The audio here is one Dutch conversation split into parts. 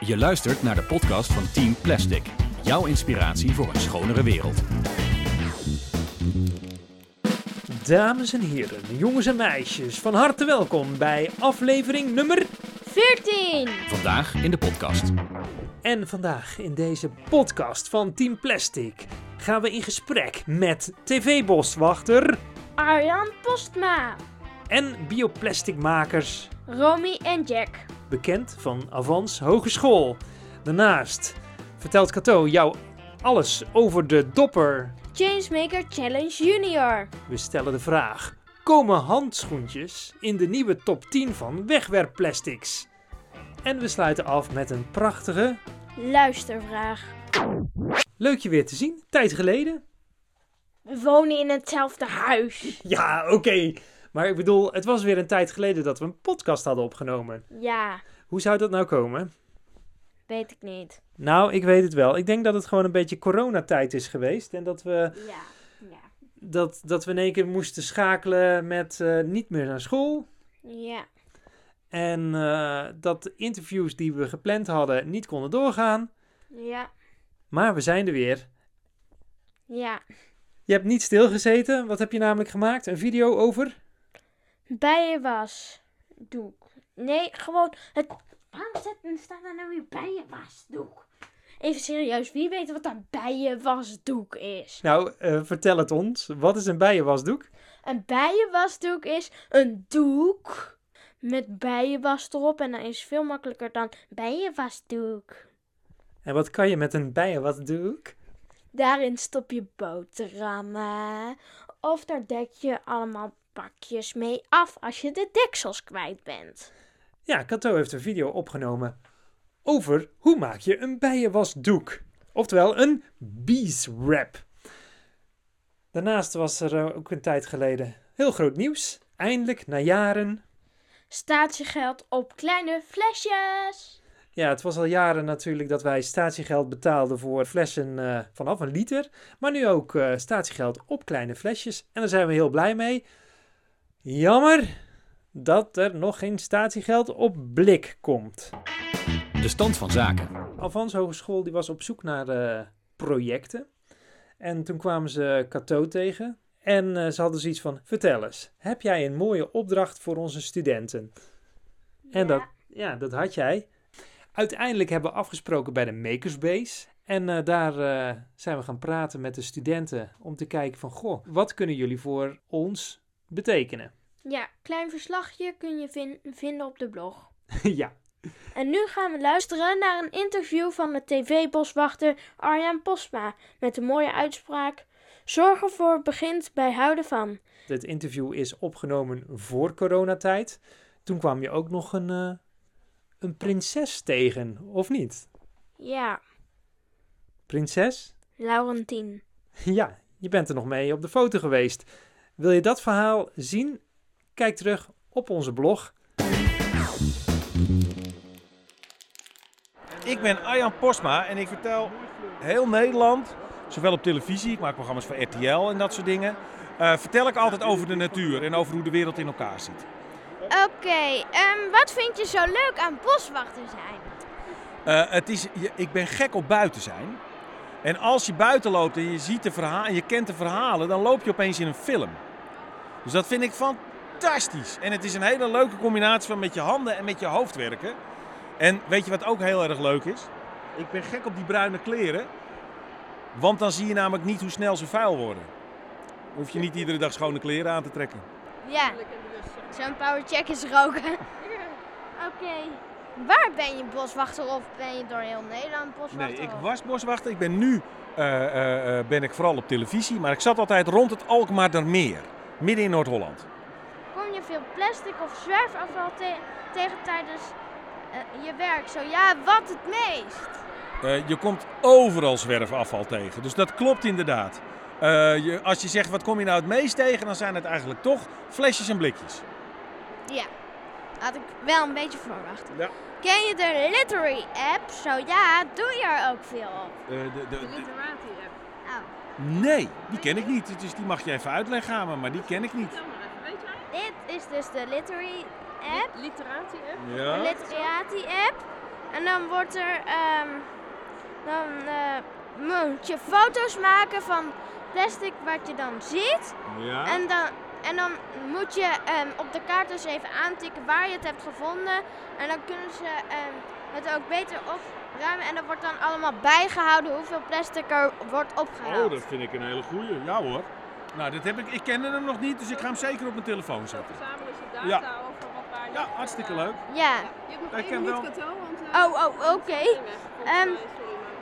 Je luistert naar de podcast van Team Plastic. Jouw inspiratie voor een schonere wereld. Dames en heren, jongens en meisjes, van harte welkom bij aflevering nummer 14! Vandaag in de podcast. En vandaag in deze podcast van Team Plastic gaan we in gesprek met TV-boswachter Arjan Postma, en bioplasticmakers, Romy en Jack. Bekend van Avans Hogeschool. Daarnaast vertelt Cato jou alles over de dopper. Changemaker Challenge Junior. We stellen de vraag: komen handschoentjes in de nieuwe top 10 van wegwerpplastics? En we sluiten af met een prachtige Luistervraag. Leuk je weer te zien. Tijd geleden. We wonen in hetzelfde huis. Ja, oké. Maar ik bedoel, het was weer een tijd geleden dat we een podcast hadden opgenomen. Ja, Hoe zou dat nou komen? weet ik niet. Nou, ik weet het wel. Ik denk dat het gewoon een beetje coronatijd is geweest. En dat we, Ja, ja. dat, dat we in één keer moesten schakelen met eh, niet meer naar school. Ja, En eh, dat de interviews die we gepland hadden niet konden doorgaan. ja, Maar we zijn er weer. ja. Je hebt niet stilgezeten. Wat heb je namelijk gemaakt? Een video over? Bijenwasdoek. Nee, gewoon het... Waarom zet- staat daar nou weer bijenwasdoek? Even serieus, wie weet wat een bijenwasdoek is? Nou, eh, vertel het ons. Wat is een bijenwasdoek? Een bijenwasdoek is een doek met bijenwas erop. En dat is veel makkelijker dan bijenwasdoek. En wat kan je met een bijenwasdoek? Daarin stop je boterhammen. Of daar dek je allemaal pakjes mee af als je de deksels kwijt bent. Ja, Cato heeft een video opgenomen over hoe maak je een bijenwasdoek. Oftewel een bees wrap. Daarnaast was er eh, ook een tijd geleden heel groot nieuws. Eindelijk, na jaren. Statiegeld op kleine flesjes. Ja, het was al jaren natuurlijk dat wij statiegeld betaalden voor flessen eh, vanaf een liter. Maar nu ook eh, statiegeld op kleine flesjes. En daar zijn we heel blij mee. Jammer dat er nog geen statiegeld op blik komt. De stand van zaken. Avans Hogeschool die was op zoek naar eh, projecten. En toen kwamen ze Cato tegen. En eh, ze hadden zoiets van, vertel eens, heb jij een mooie opdracht voor onze studenten? En dat, ja, dat had jij. Uiteindelijk hebben we afgesproken bij de Makerspace. En eh, daar eh, zijn we gaan praten met de studenten om te kijken van, goh, wat kunnen jullie voor ons betekenen? Ja, klein verslagje kun je vin- vinden op de blog. ja, En nu gaan we luisteren naar een interview van de tv-boswachter Arjan Posma met de mooie uitspraak: Zorgen voor begint bij houden van. dit interview is opgenomen voor coronatijd. Toen kwam je ook nog een, eh, een prinses tegen, of niet? Ja, Prinses? Laurentien. Ja, je bent er nog mee op de foto geweest. Wil je dat verhaal zien? Kijk terug op onze blog. Ik ben Arjan Posma en ik vertel heel Nederland, zowel op televisie, ik maak programma's voor RTL en dat soort dingen, eh, vertel ik altijd over de natuur en over hoe de wereld in elkaar zit. Oké, ehm, wat vind je zo leuk aan boswachter zijn? Eh, het is, ik ben gek op buiten zijn. En als je buiten loopt en je ziet de verhalen, je kent de verhalen, dan loop je opeens in een film. Dus dat vind ik fantastisch. En het is een hele leuke combinatie van met je handen en met je hoofd werken. En weet je wat ook heel erg leuk is? Ik ben gek op die bruine kleren. Want dan zie je namelijk niet hoe snel ze vuil worden. Hoef je niet iedere dag schone kleren aan te trekken. Ja, zo'n powercheck is roken. Oké. Waar ben je boswachter of ben je door heel Nederland boswachter? Nee, ik was boswachter. Ik ben nu eh, eh, eh, ben ik vooral op televisie. Maar ik zat altijd rond het Alkmaardermeer. Midden in Noord-Holland. Kom je veel plastic of zwerfafval te- tegen tijdens je werk? Zo ja, wat het meest? Je komt overal zwerfafval tegen. Dus dat klopt inderdaad. Je, als je zegt wat kom je nou het meest tegen, dan zijn het eigenlijk toch flesjes en blikjes. Ja, had ik wel een beetje verwacht. Ja. Ken je de Literary app? Zo ja, doe je er ook veel op. Eh, de, de, de- Oh. nee, die ken ik niet. Dus die mag je even uitleggen aan me, maar die ken ik niet. Dit is dus de Literary app. Literatie app. De Ja. Literati app. En dan wordt er, ehm, dan eh, moet je foto's maken van plastic wat je dan ziet. Ja. En dan, en dan moet je ehm, op de kaart dus even aantikken waar je het hebt gevonden. En dan kunnen ze ehm, het ook beter opruimen. En er wordt dan allemaal bijgehouden hoeveel plastic er wordt opgehaald. Oh, dat vind ik een hele goeie. Ja hoor. Nou, dat heb ik, ik kende hem nog niet, dus ik ga hem zeker op mijn telefoon zetten. Verzamelen ze data Ja. over wat waar je Ja, hartstikke leuk. Ja. Je hebt nog Ik één ken minuut wel- cadeau, want... eh, Oh, oh, oké. ik ben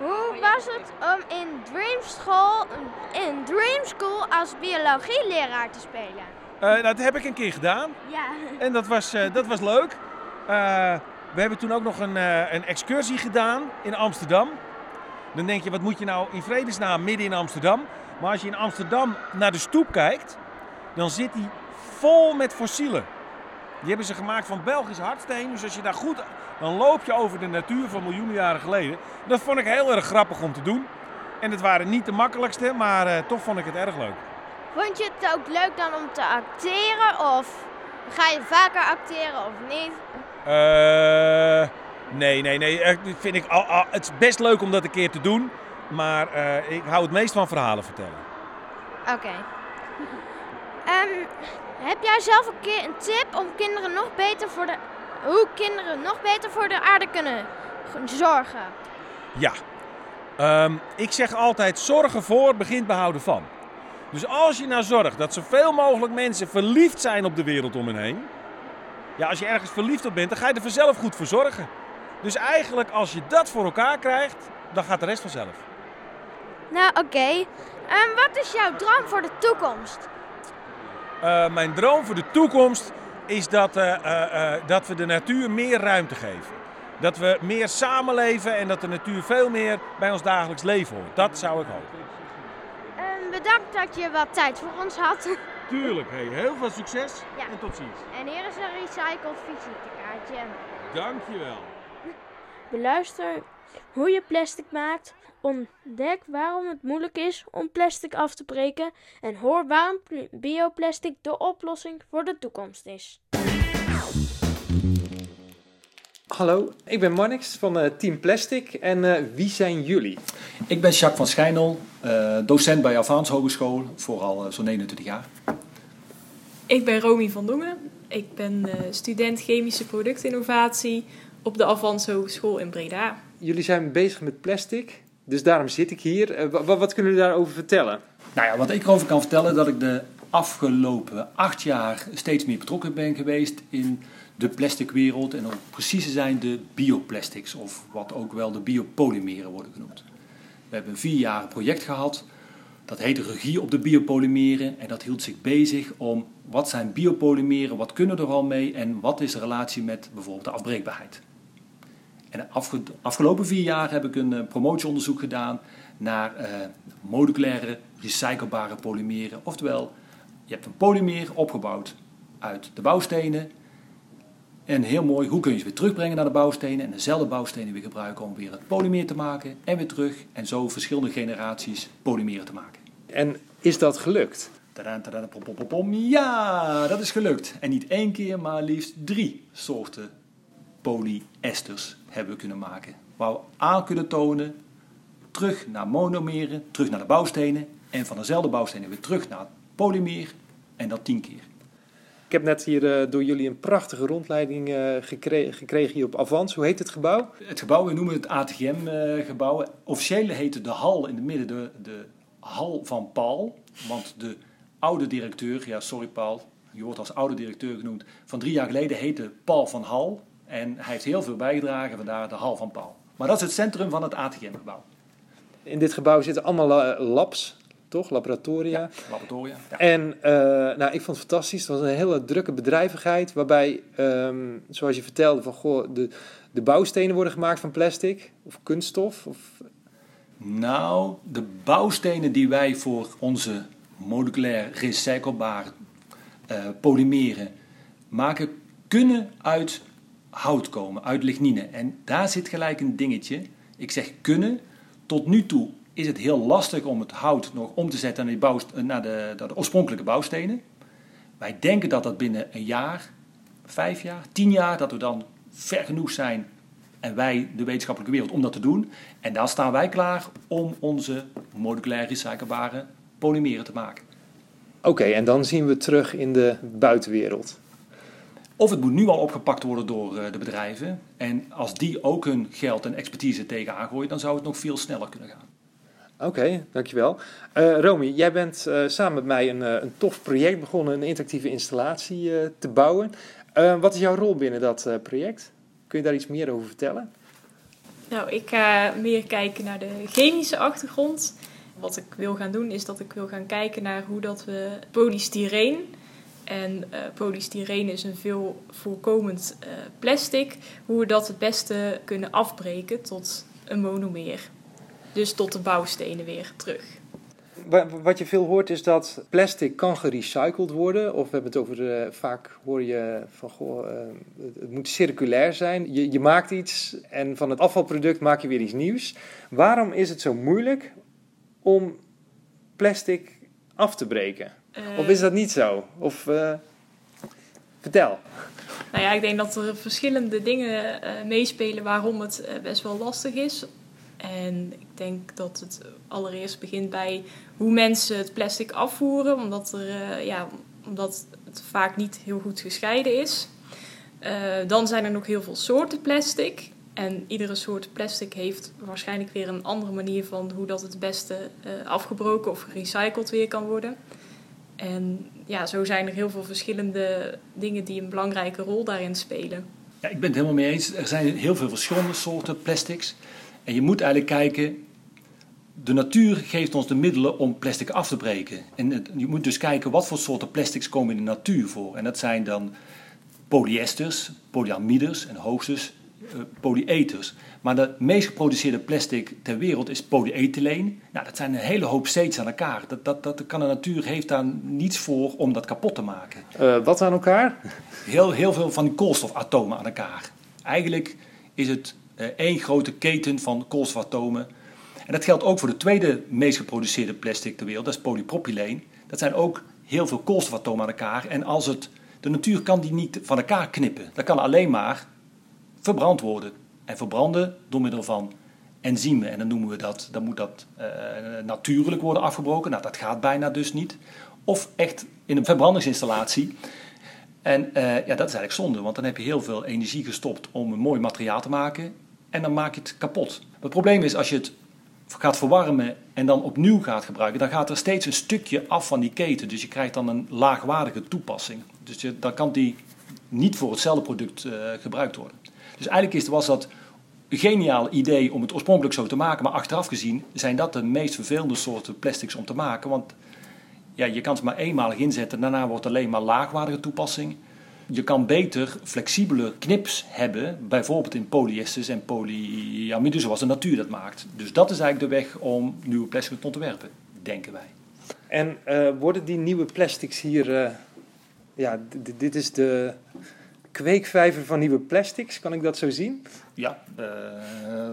Hoe was het om in Dream School, in Dream School als biologieleraar te spelen? Eh, dat heb ik een keer gedaan Ja. en dat was, eh, dat was leuk. Eh, we hebben toen ook nog een, een excursie gedaan in Amsterdam. Dan denk je, wat moet je nou in vredesnaam midden in Amsterdam? Maar als je in Amsterdam naar de stoep kijkt, dan zit die vol met fossielen. Die hebben ze gemaakt van Belgisch hardsteen. Dus als je daar goed... Dan loop je over de natuur van miljoenen jaren geleden. Dat vond ik heel erg grappig om te doen. En het waren niet de makkelijkste, maar eh, toch vond ik het erg leuk. Vond je het ook leuk dan om te acteren of ga je vaker acteren of niet? Eh, nee, nee, nee. Eh, dat vind ik al, al- het is best leuk om dat een keer te doen. Maar ik hou het meest van verhalen vertellen. Oké. Ehm, heb jij zelf een een tip om kinderen nog beter voor de... Hoe kinderen nog beter voor de aarde kunnen zorgen? Ja. Ehm, ik zeg altijd: zorgen voor begint behouden van. Dus als je nou zorgt dat zoveel mogelijk mensen verliefd zijn op de wereld om hen heen. Ja, als je ergens verliefd op bent, dan ga je er vanzelf goed voor zorgen. Dus eigenlijk, als je dat voor elkaar krijgt, dan gaat de rest vanzelf. Nou, oké. Ehm, wat is jouw droom voor de toekomst? Eh, mijn droom voor de toekomst is dat, eh, eh, eh, dat we de natuur meer ruimte geven. Dat we meer samenleven en dat de natuur veel meer bij ons dagelijks leven hoort. Dat zou ik hopen. Ehm, bedankt dat je wat tijd voor ons had. Tuurlijk, hey, heel veel succes Ja. en tot ziens. En hier is een recycled visitekaartje. Dankjewel. Beluister hoe je plastic maakt. Ontdek waarom het moeilijk is om plastic af te breken. En hoor waarom pl- bioplastic de oplossing voor de toekomst is. Hallo, ik ben Marnix van eh, Team Plastic. En eh, wie zijn jullie? Ik ben Jacques van Schijnel, eh, docent bij Avans Hogeschool, vooral zo'n 21 jaar. Ik ben Romy van Dongen. Ik ben eh, student chemische productinnovatie op de Avans Hogeschool in Breda. Jullie zijn bezig met plastic, dus daarom zit ik hier. Eh, wa- wa- wat kunnen jullie daarover vertellen? Nou ja, wat ik erover kan vertellen, dat ik de afgelopen acht jaar steeds meer betrokken ben geweest in de plasticwereld. En om precies zijn de bioplastics, of wat ook wel de biopolymeren worden genoemd. We hebben een vier jaar project gehad, dat heette Regie op de biopolymeren. En dat hield zich bezig om wat zijn biopolymeren, wat kunnen er al mee en wat is de relatie met bijvoorbeeld de afbreekbaarheid. En de afge- afgelopen vier jaar heb ik een eh, promotieonderzoek gedaan naar eh, moleculaire recyclebare polymeren. Oftewel, je hebt een polymeer opgebouwd uit de bouwstenen. En heel mooi, hoe kun je ze weer terugbrengen naar de bouwstenen en dezelfde bouwstenen weer gebruiken om weer het polymeer te maken en weer terug. En zo verschillende generaties polymeren te maken. En is dat gelukt? Tadaa, tadaa, pom, pom, pom, pom. Ja, dat is gelukt. En niet één keer, maar liefst drie soorten polyesters hebben we kunnen maken. Waar we aan kunnen tonen, terug naar monomeren, terug naar de bouwstenen. En van dezelfde bouwstenen weer terug naar het polymeer. En dat tien keer. Ik heb net hier eh, door jullie een prachtige rondleiding eh, gekre- gekregen hier op Avans. Hoe heet het gebouw? Het gebouw, we noemen het ATGM-gebouw. Officieel heette de hal in het midden de, de hal van Paul. Want de oude directeur, ja sorry Paul, je wordt als oude directeur genoemd. Van drie jaar geleden heette Paul van Hal. En hij heeft heel veel bijgedragen, vandaar de hal van Paul. Maar dat is het centrum van het ATGM-gebouw. In dit gebouw zitten allemaal la- labs, toch? Laboratoria. Laboratoria. Ja. En eh, nou, ik vond het fantastisch. Het was een hele drukke bedrijvigheid. Waarbij, ehm, zoals je vertelde, van, goh, de, de bouwstenen worden gemaakt van plastic of kunststof. Of, Nou, de bouwstenen die wij voor onze moleculair recyclebare eh, polymeren maken, kunnen uit hout komen, uit lignine. En daar zit gelijk een dingetje. Ik zeg kunnen. Tot nu toe is het heel lastig om het hout nog om te zetten naar, die bouwst- naar, de, naar de oorspronkelijke bouwstenen. Wij denken dat dat binnen een jaar, vijf jaar, tien jaar, dat we dan ver genoeg zijn en wij, de wetenschappelijke wereld, om dat te doen. En dan staan wij klaar om onze moleculair recyclebare polymeren te maken. Oké, en dan zien we terug in de buitenwereld. Of het moet nu al opgepakt worden door eh, de bedrijven. En als die ook hun geld en expertise tegenaan gooien, dan zou het nog veel sneller kunnen gaan. Oké, dankjewel. Uh, Romy, jij bent uh, samen met mij een, een tof project begonnen, een interactieve installatie uh, te bouwen. wat is jouw rol binnen dat project? Kun je daar iets meer over vertellen? Nou, ik ga meer kijken naar de chemische achtergrond. Wat ik wil gaan doen is dat ik wil gaan kijken naar hoe dat we polystyreen en uh, is een veel voorkomend uh, plastic. Hoe we dat het beste kunnen afbreken tot een monomeer. Dus tot de bouwstenen weer terug. Wat je veel hoort is dat plastic kan gerecycled worden. Of we hebben het over, uh, vaak hoor je van, goh, het moet circulair zijn. Je, je maakt iets en van het afvalproduct maak je weer iets nieuws. Waarom is het zo moeilijk om plastic af te breken? Of is dat niet zo? Of uh, vertel. Nou ja, ik denk dat er verschillende dingen uh, meespelen waarom het uh, best wel lastig is. En ik denk dat het allereerst begint bij hoe mensen het plastic afvoeren, omdat, er, ja, omdat het vaak niet heel goed gescheiden is. dan zijn er nog heel veel soorten plastic. En iedere soort plastic heeft waarschijnlijk weer een andere manier van hoe dat het beste afgebroken of gerecycled weer kan worden. En ja, zo zijn er heel veel verschillende dingen die een belangrijke rol daarin spelen. Ja, ik ben het helemaal mee eens. Er zijn heel veel verschillende soorten plastics. En je moet eigenlijk kijken, de natuur geeft ons de middelen om plastic af te breken. En je moet dus kijken wat voor soorten plastics komen in de natuur voor. En dat zijn dan polyesters, polyamides en hoogstens uh, polyeters. Maar de meest geproduceerde plastic ter wereld is polyethyleen. Nou, dat zijn een hele hoop steeds aan elkaar. Dat, dat, dat kan de natuur heeft daar niets voor om dat kapot te maken. Uh, wat aan elkaar? Heel, heel veel van die koolstofatomen aan elkaar. Eigenlijk is het uh, één grote keten van koolstofatomen. En dat geldt ook voor de tweede meest geproduceerde plastic ter wereld, dat is polypropyleen. Dat zijn ook heel veel koolstofatomen aan elkaar. En als het, de natuur kan die niet van elkaar knippen. Dat kan alleen maar verbrand worden en verbranden door middel van enzymen. En dan noemen we dat, dan moet dat uh, natuurlijk worden afgebroken. Nou, dat gaat bijna dus niet. Of echt in een verbrandingsinstallatie. En uh, ja, dat is eigenlijk zonde, want dan heb je heel veel energie gestopt om een mooi materiaal te maken. En dan maak je het kapot. Het probleem is als je het gaat verwarmen en dan opnieuw gaat gebruiken, dan gaat er steeds een stukje af van die keten. Dus je krijgt dan een laagwaardige toepassing. Dus je, dan kan die niet voor hetzelfde product uh, gebruikt worden. Dus eigenlijk was dat een geniaal idee om het oorspronkelijk zo te maken. Maar achteraf gezien zijn dat de meest vervelende soorten plastics om te maken. Want ja, je kan ze maar eenmalig inzetten. Daarna wordt het alleen maar laagwaardige toepassing. Je kan beter flexibele knips hebben. Bijvoorbeeld in polyesters en polyamide zoals de natuur dat maakt. Dus dat is eigenlijk de weg om nieuwe plastics te ontwerpen, denken wij. En uh, worden die nieuwe plastics hier... Uh, ja, dit is de kweekvijver van nieuwe plastics, kan ik dat zo zien? Ja, uh,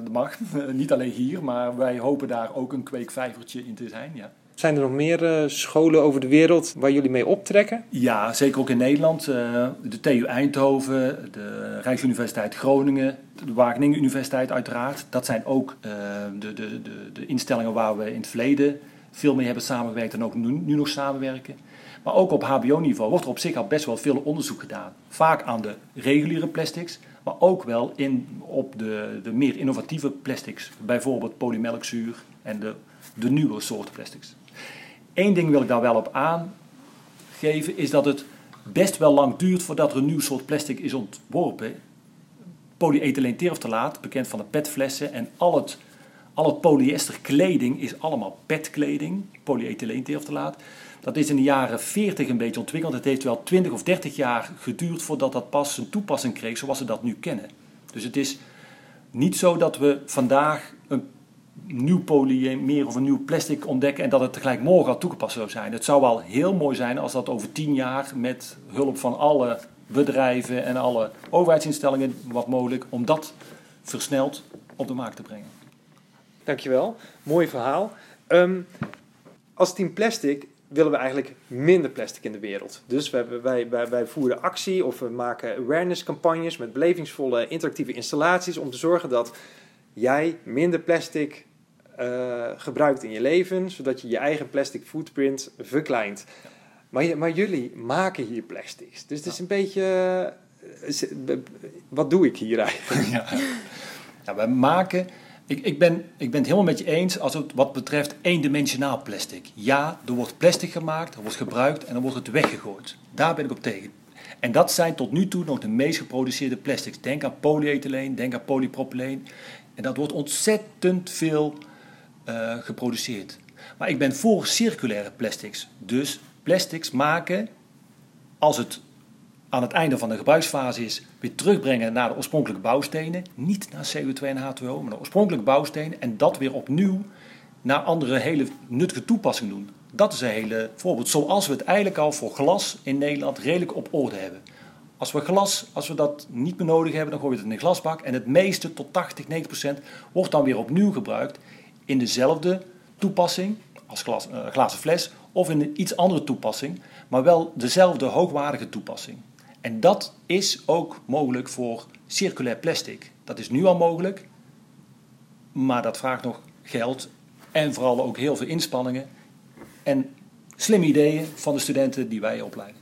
dat mag. Niet alleen hier, maar wij hopen daar ook een kweekvijvertje in te zijn. Ja. Zijn er nog meer uh, scholen over de wereld waar jullie mee optrekken? Ja, zeker ook in Nederland. Uh, de TU Eindhoven, de Rijksuniversiteit Groningen, de Wageningen Universiteit uiteraard. Dat zijn ook de, de, de, de instellingen waar we in het verleden veel mee hebben samengewerkt en ook nu, nu nog samenwerken. Maar ook op HBO-niveau wordt er op zich al best wel veel onderzoek gedaan. Vaak aan de reguliere plastics, maar ook wel in, op de, de meer innovatieve plastics. Bijvoorbeeld polymelkzuur en de, de nieuwe soorten plastics. Eén ding wil ik daar wel op aangeven, is dat het best wel lang duurt voordat er een nieuw soort plastic is ontworpen. Polyethyleen terftalaat, bekend van de petflessen en al het, al het polyester kleding is allemaal petkleding, polyethyleen terftalaat. Dat is in de jaren 40 een beetje ontwikkeld. Het heeft wel 20 of 30 jaar geduurd voordat dat pas een toepassing kreeg zoals we dat nu kennen. Dus het is niet zo dat we vandaag een nieuw polymer of een nieuw plastic ontdekken en dat het tegelijk morgen al toegepast zou zijn. Het zou wel heel mooi zijn als dat over 10 jaar met hulp van alle bedrijven en alle overheidsinstellingen wat mogelijk om dat versneld op de markt te brengen. Dankjewel, mooi verhaal. Um, als Team Plastic willen we eigenlijk minder plastic in de wereld. Dus wij, wij, wij, wij voeren actie of we maken awareness campagnes met belevingsvolle interactieve installaties om te zorgen dat jij minder plastic uh, gebruikt in je leven, zodat je je eigen plastic footprint verkleint. Maar, maar jullie maken hier plastics. Dus het is een beetje. Uh, wat doe ik hier eigenlijk? Ja, ja wij maken. Ik, ik, ben, ik ben het helemaal met je eens als het wat betreft eendimensionaal plastic. Ja, er wordt plastic gemaakt, er wordt gebruikt en dan wordt het weggegooid. Daar ben ik op tegen. En dat zijn tot nu toe nog de meest geproduceerde plastics. Denk aan polyethyleen, denk aan polypropyleen. En dat wordt ontzettend veel uh, geproduceerd. Maar ik ben voor circulaire plastics. Dus plastics maken als het aan het einde van de gebruiksfase is, weer terugbrengen naar de oorspronkelijke bouwstenen. Niet naar CO2 en H2O, maar de oorspronkelijke bouwstenen. En dat weer opnieuw naar andere hele nuttige toepassingen doen. Dat is een hele voorbeeld. Zoals we het eigenlijk al voor glas in Nederland redelijk op orde hebben. Als we glas, als we dat niet meer nodig hebben, dan gooien we het in een glasbak. En het meeste, tot 80, 90 procent, wordt dan weer opnieuw gebruikt in dezelfde toepassing als uh, glazen fles of in een iets andere toepassing, maar wel dezelfde hoogwaardige toepassing. En dat is ook mogelijk voor circulair plastic. Dat is nu al mogelijk, maar dat vraagt nog geld en vooral ook heel veel inspanningen en slimme ideeën van de studenten die wij opleiden.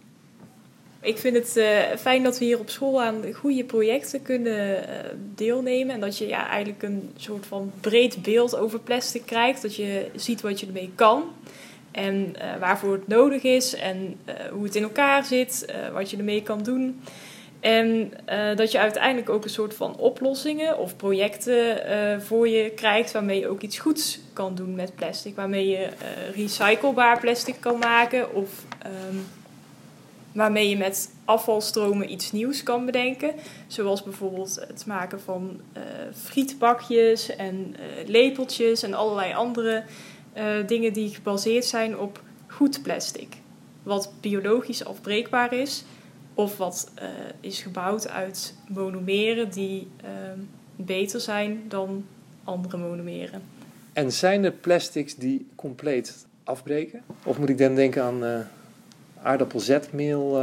Ik vind het uh, fijn dat we hier op school aan goede projecten kunnen uh, deelnemen. En dat je ja, eigenlijk een soort van breed beeld over plastic krijgt. Dat je ziet wat je ermee kan. En uh, waarvoor het nodig is. En hoe het in elkaar zit. wat je ermee kan doen. En dat je uiteindelijk ook een soort van oplossingen of projecten voor je krijgt. Waarmee je ook iets goeds kan doen met plastic. Waarmee je recyclebaar plastic kan maken. Of... Um, waarmee je met afvalstromen iets nieuws kan bedenken. Zoals bijvoorbeeld het maken van uh, frietbakjes en uh, lepeltjes en allerlei andere uh, dingen die gebaseerd zijn op goed plastic. Wat biologisch afbreekbaar is of wat is gebouwd uit monomeren die beter zijn dan andere monomeren. En zijn er plastics die compleet afbreken? Of moet ik dan denken aan aardappelzetmeel.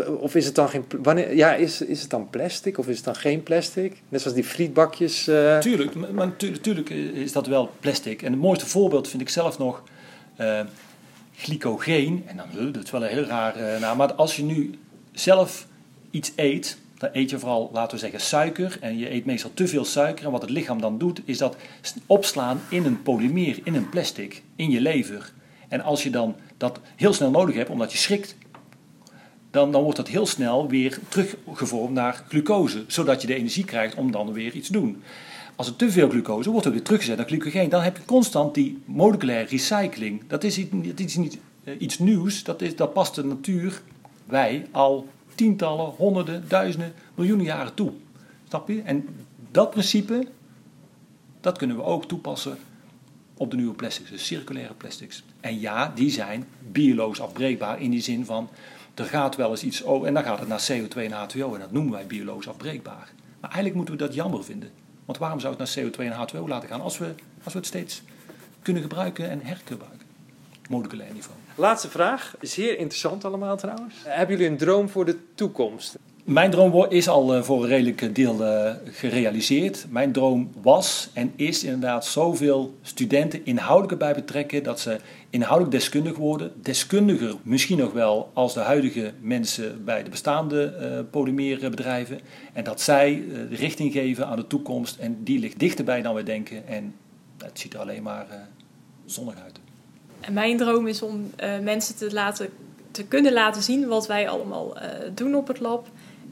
Uh, of, is het dan geen. Wanneer, ja, is, is het dan plastic of is het dan geen plastic? Net zoals die frietbakjes. Uh... Tuurlijk, maar natuurlijk is dat wel plastic. En het mooiste voorbeeld vind ik zelf nog. Uh, glycogeen. En dan, dat is wel een heel raar naam. Maar als je nu zelf iets eet, dan eet je vooral, laten we zeggen, suiker. En je eet meestal te veel suiker. En wat het lichaam dan doet, is dat opslaan in een polymeer, in een plastic, in je lever. En als je dan dat heel snel nodig hebt, omdat je schrikt, dan, dan wordt dat heel snel weer teruggevormd naar glucose, zodat je de energie krijgt om dan weer iets te doen. Als er te veel glucose wordt, er weer teruggezet naar glycogeen, dan heb je constant die moleculaire recycling. Dat is, dat is niet uh, iets nieuws, dat, is, dat past de natuur, wij, al tientallen, honderden, duizenden, miljoenen jaren toe. Snap je? En dat principe, dat kunnen we ook toepassen op de nieuwe plastics, de circulaire plastics. En ja, die zijn biologisch afbreekbaar in die zin van er gaat wel eens iets oh, en dan gaat het naar CO2 en H2O en dat noemen wij biologisch afbreekbaar. Maar eigenlijk moeten we dat jammer vinden. Want waarom zou het naar CO2 en H2O laten gaan als we, als we het steeds kunnen gebruiken en hergebruiken? Moleculair niveau. Laatste vraag, zeer interessant allemaal trouwens. Hebben jullie een droom voor de toekomst? Mijn droom is al eh, voor een redelijk deel eh, gerealiseerd. Mijn droom was en is inderdaad zoveel studenten inhoudelijk bij betrekken dat ze inhoudelijk deskundig worden. Deskundiger misschien nog wel als de huidige mensen bij de bestaande polymeerbedrijven. En dat zij richting geven aan de toekomst en die ligt dichterbij dan we denken. En het ziet er alleen maar zonnig uit. En mijn droom is om mensen te, laten, te kunnen laten zien wat wij allemaal doen op het lab.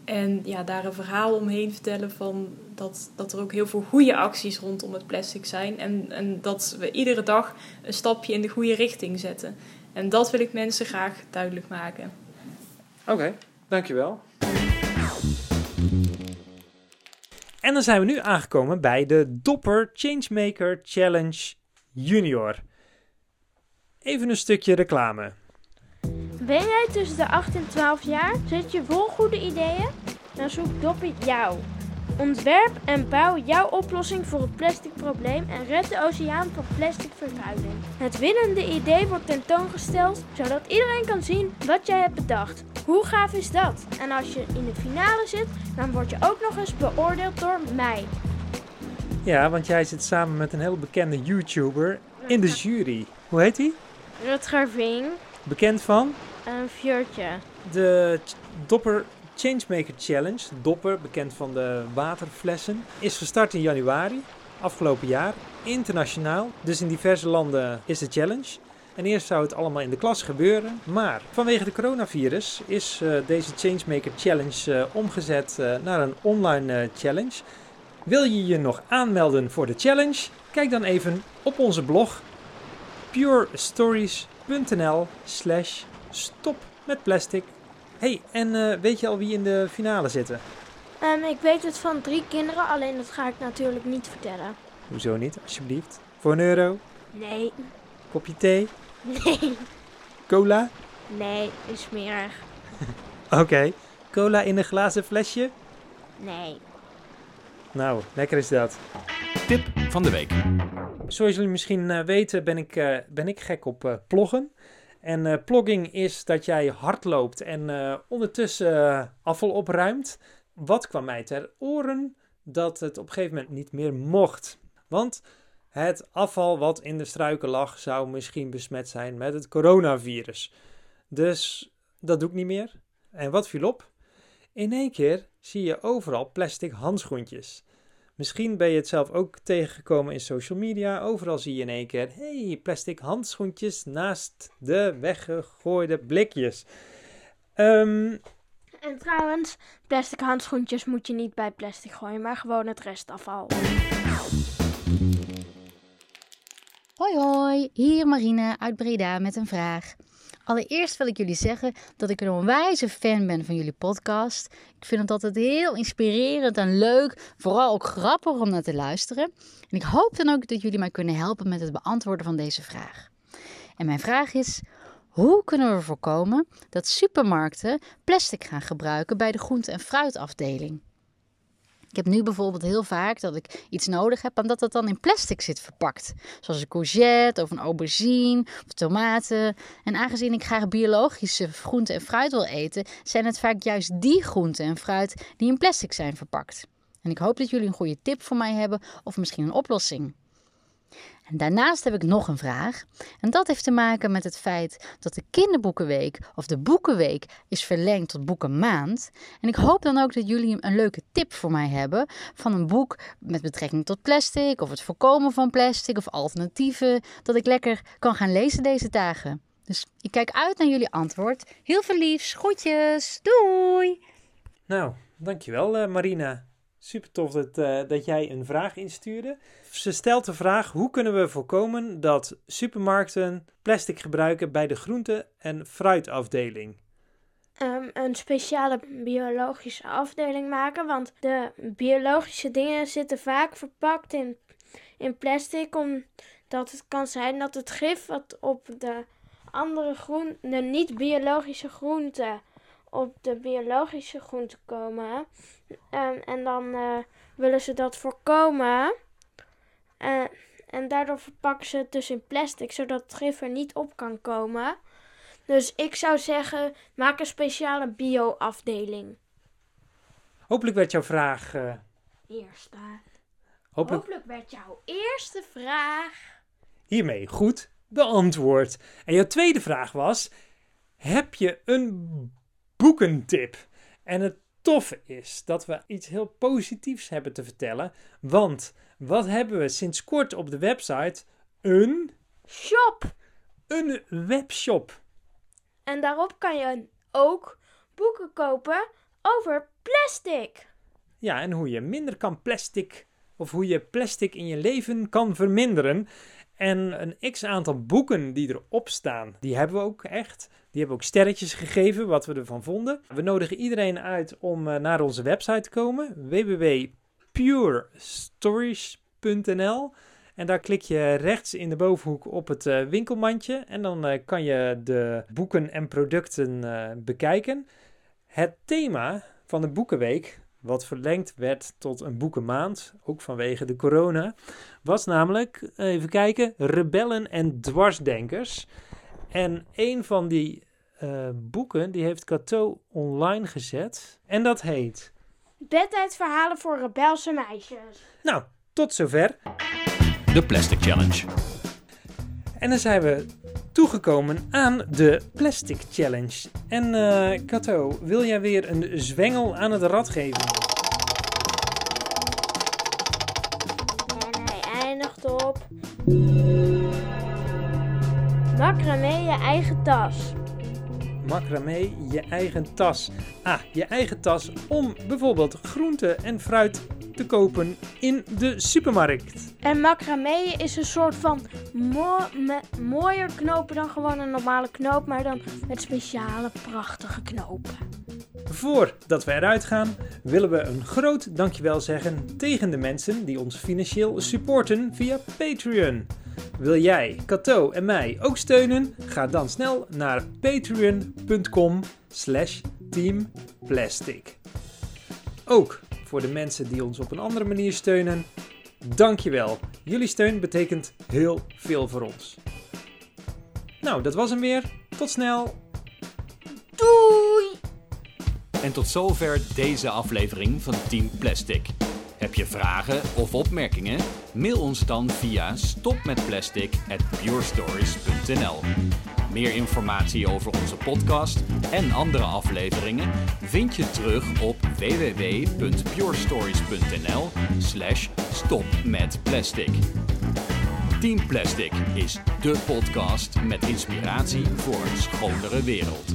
En ja, daar een verhaal omheen vertellen van dat, dat er ook heel veel goede acties rondom het plastic zijn. En, en dat we iedere dag een stapje in de goede richting zetten. En dat wil ik mensen graag duidelijk maken. Oké, dankjewel. En dan zijn we nu aangekomen bij de Dopper Changemaker Challenge Junior. Even een stukje reclame. Ben jij tussen de 8 en 12 jaar? Zit je vol goede ideeën? Dan zoekt Doppie jou. Ontwerp en bouw jouw oplossing voor het plastic probleem en red de oceaan van plastic vervuiling. Het winnende idee wordt tentoongesteld zodat iedereen kan zien wat jij hebt bedacht. Hoe gaaf is dat? En als je in de finale zit, dan word je ook nog eens beoordeeld door mij. Ja, want jij zit samen met een heel bekende YouTuber in de jury. Hoe heet hij? Rutger Ving, Bekend van een vuurtje. de Dopper Changemaker Challenge. Dopper, bekend van de waterflessen, is gestart in januari afgelopen jaar. Internationaal, dus in diverse landen is de challenge. En eerst zou het allemaal in de klas gebeuren. Maar vanwege de coronavirus is eh, deze Changemaker Challenge eh, omgezet eh, naar een online challenge. Wil je je nog aanmelden voor de challenge? Kijk dan even op onze blog purestories.nl slash stop met plastic. hey, en eh, weet je al wie in de finale zitten? Ehm, ik weet het van drie kinderen, alleen dat ga ik natuurlijk niet vertellen. Hoezo niet, alsjeblieft? Voor een euro? Nee, Kopje thee? nee, Cola? nee, is smerig. Oké. Cola in een glazen flesje? Nee. Nou, lekker is dat. Tip van de week. Zoals jullie misschien eh, weten ben ik, eh, ben ik gek op eh, ploggen. En eh plogging is dat jij hard loopt en eh, ondertussen eh, afval opruimt. Wat kwam mij ter oren? Dat het op een gegeven moment niet meer mocht. Want het afval wat in de struiken lag zou misschien besmet zijn met het coronavirus. Dus dat doe ik niet meer. En wat viel op? In één keer zie je overal plastic handschoentjes. Misschien ben je het zelf ook tegengekomen in social media. Overal zie je in één keer hey, plastic handschoentjes naast de weggegooide blikjes. Ehm, En trouwens, plastic handschoentjes moet je niet bij plastic gooien, maar gewoon het restafval. Hoi hoi, hier Marine uit Breda met een vraag. Allereerst wil ik jullie zeggen dat ik een onwijze fan ben van jullie podcast. Ik vind het altijd heel inspirerend en leuk, vooral ook grappig om naar te luisteren. En ik hoop dan ook dat jullie mij kunnen helpen met het beantwoorden van deze vraag. En mijn vraag is: hoe kunnen we voorkomen dat supermarkten plastic gaan gebruiken bij de groente- en fruitafdeling? Ik heb nu bijvoorbeeld heel vaak dat ik iets nodig heb en dat het dan in plastic zit verpakt. Zoals een courgette of een aubergine of tomaten. En aangezien ik graag biologische groenten en fruit wil eten, zijn het vaak juist die groenten en fruit die in plastic zijn verpakt. En ik hoop dat jullie een goede tip voor mij hebben of misschien een oplossing. En daarnaast heb ik nog een vraag. En dat heeft te maken met het feit dat de kinderboekenweek of de boekenweek is verlengd tot boekenmaand. En ik hoop dan ook dat jullie een leuke tip voor mij hebben van een boek met betrekking tot plastic of het voorkomen van plastic of alternatieven dat ik lekker kan gaan lezen deze dagen. Dus ik kijk uit naar jullie antwoord. Heel veel liefs, groetjes, doei! nou, dankjewel eh, Marina. Super tof dat, eh, dat jij een vraag instuurde. Ze stelt de vraag: hoe kunnen we voorkomen dat supermarkten plastic gebruiken bij de groente- en fruitafdeling? Ehm, een speciale biologische afdeling maken, want de biologische dingen zitten vaak verpakt in, in plastic, omdat het kan zijn dat het gif wat op de andere groen, de niet-biologische groenten, op de biologische groenten komen. Ehm, en dan eh, willen ze dat voorkomen. Eh, en daardoor verpakken ze het dus in plastic, zodat het gif er niet op kan komen. Dus ik zou zeggen, maak een speciale bio-afdeling. Hopelijk werd jouw vraag. eh, Eerste. hopelijk Hopelijk werd jouw eerste vraag. hiermee goed beantwoord. En jouw tweede vraag was: heb je een boekentip? En het toffe is dat we iets heel positiefs hebben te vertellen. Want wat hebben we sinds kort op de website? Een, Shop! een webshop. En daarop kan je ook boeken kopen over plastic. Ja, en hoe je minder kan plastic, of hoe je plastic in je leven kan verminderen. En een x aantal boeken die erop staan, die hebben we ook echt. Die hebben ook sterretjes gegeven, wat we ervan vonden. We nodigen iedereen uit om eh, naar onze website te komen, www.purestories.nl. En daar klik je rechts in de bovenhoek op het eh, winkelmandje en dan eh, kan je de boeken en producten bekijken. Het thema van de Boekenweek wat verlengd werd tot een boekenmaand, ook vanwege de corona, was namelijk, even kijken, Rebellen en Dwarsdenkers. En een van die uh, boeken, die heeft Cato online gezet. En dat heet... Bedtijdverhalen voor rebelse meisjes. Nou, tot zover. De Plastic Challenge. En dan zijn we toegekomen aan de Plastic Challenge. En uh, Kato, wil jij weer een zwengel aan het rad geven? En hij eindigt op... Macramé je eigen tas. Macramé je eigen tas. Ah, je eigen tas om bijvoorbeeld groente en fruit te kopen in de supermarkt. En macramé is een soort van mooier knopen dan gewoon een normale knoop, maar dan met speciale prachtige knopen. Voordat we eruit gaan, willen we een groot dankjewel zeggen tegen de mensen die ons financieel supporten via Patreon. Wil jij Cato en mij ook steunen? Ga dan snel naar patreon.com slash teamplastic. Ook voor de mensen die ons op een andere manier steunen, dankjewel. Jullie steun betekent heel veel voor ons. Nou, dat was hem weer. Tot snel. Doei! En tot zover deze aflevering van Team Plastic. Heb je vragen of opmerkingen? Mail ons dan via stopmetplastic@purestories.nl. Meer informatie over onze podcast en andere afleveringen vind je terug op www.purestories.nl/slash stopmetplastic. Team Plastic is de podcast met inspiratie voor een schonere wereld.